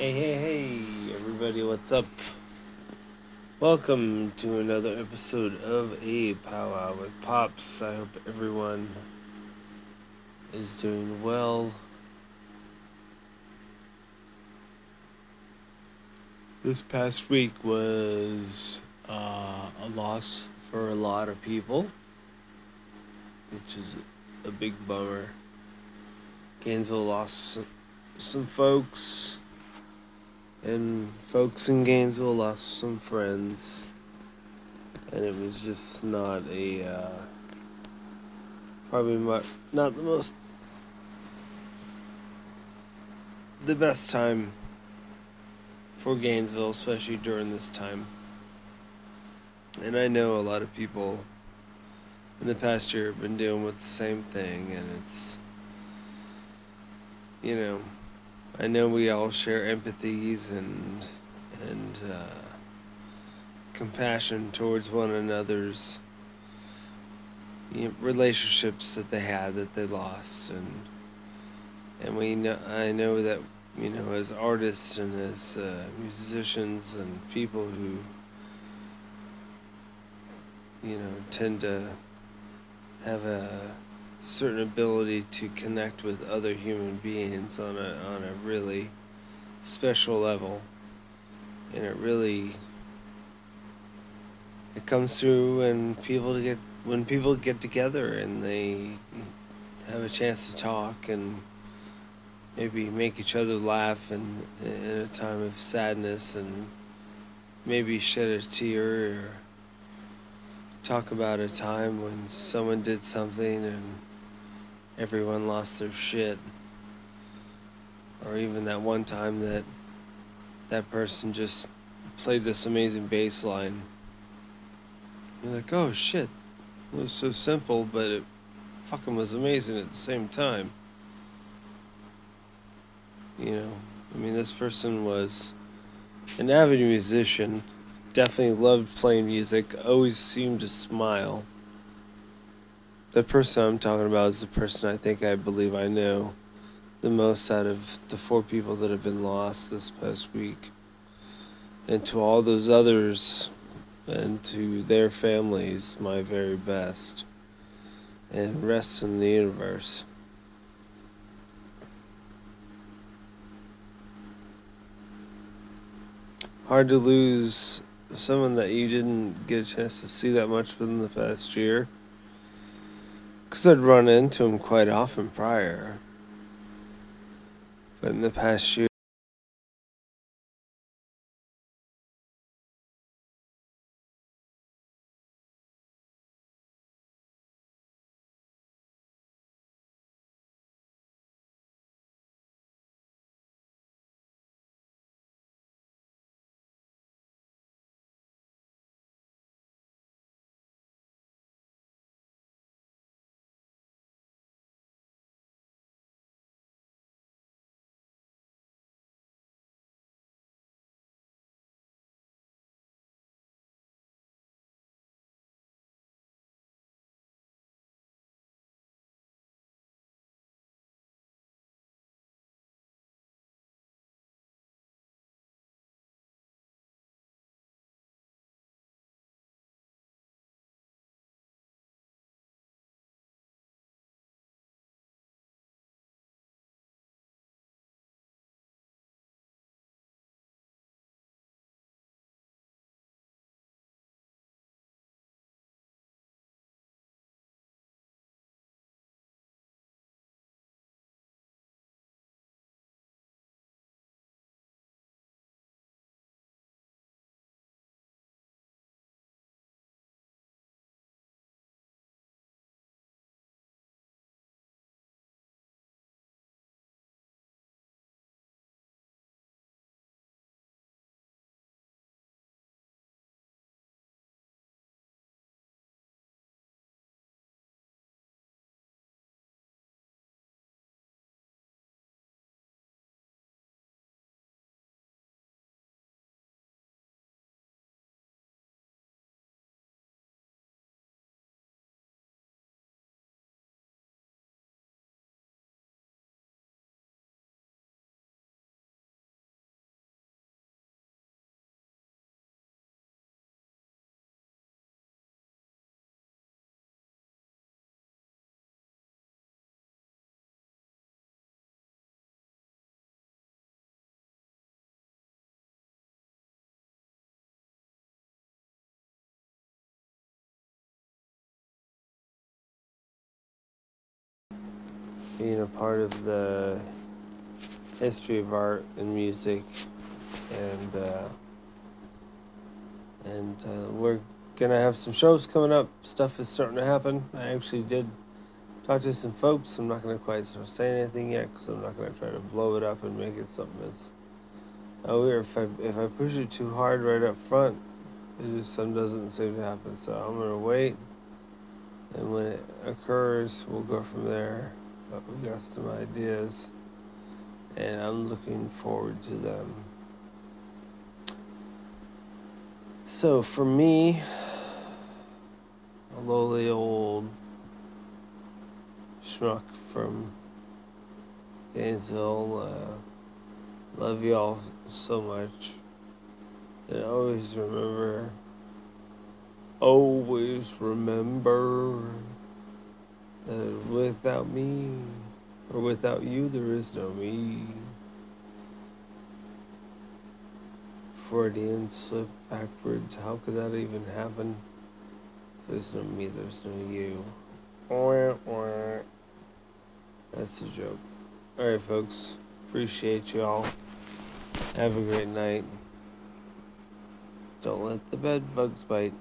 Hey, hey, hey, everybody, what's up? Welcome to another episode of A Powwow with Pops. I hope everyone is doing well. This past week was uh, a loss for a lot of people, which is a big bummer. Gainesville lost some, some folks and folks in Gainesville lost some friends, and it was just not a uh, probably not not the most the best time for Gainesville, especially during this time. And I know a lot of people in the past year have been dealing with the same thing, and it's you know I know we all share empathies and and uh, compassion towards one another's you know, relationships that they had that they lost, and and we know I know that you know as artists and as uh, musicians and people who you know tend to have a certain ability to connect with other human beings on a on a really special level. And it really it comes through when people get when people get together and they have a chance to talk and maybe make each other laugh and in a time of sadness and maybe shed a tear or talk about a time when someone did something and everyone lost their shit. Or even that one time that that person just played this amazing bass line. You're like, oh shit. It was so simple, but it fucking was amazing at the same time. You know, I mean, this person was an avid musician, definitely loved playing music, always seemed to smile the person I'm talking about is the person I think I believe I know the most out of the four people that have been lost this past week. And to all those others and to their families, my very best. And rest in the universe. Hard to lose someone that you didn't get a chance to see that much within the past year. Because I'd run into him quite often prior. But in the past year, being a part of the history of art and music, and uh, and uh, we're gonna have some shows coming up. Stuff is starting to happen. I actually did talk to some folks. I'm not gonna quite saying anything yet because I'm not gonna try to blow it up and make it something that's oh weird. If I if I push it too hard right up front, it just some doesn't seem to happen. So I'm gonna wait, and when it occurs, we'll go from there. But we got some ideas, and I'm looking forward to them. So for me, a lowly old schmuck from Gainesville. Uh, love y'all so much. And always remember, always remember that without me or without you, there is no me. Freudian slip backwards. How could that even happen? There's no me, there's no you. That's a joke. Alright, folks. Appreciate y'all. Have a great night. Don't let the bed bugs bite.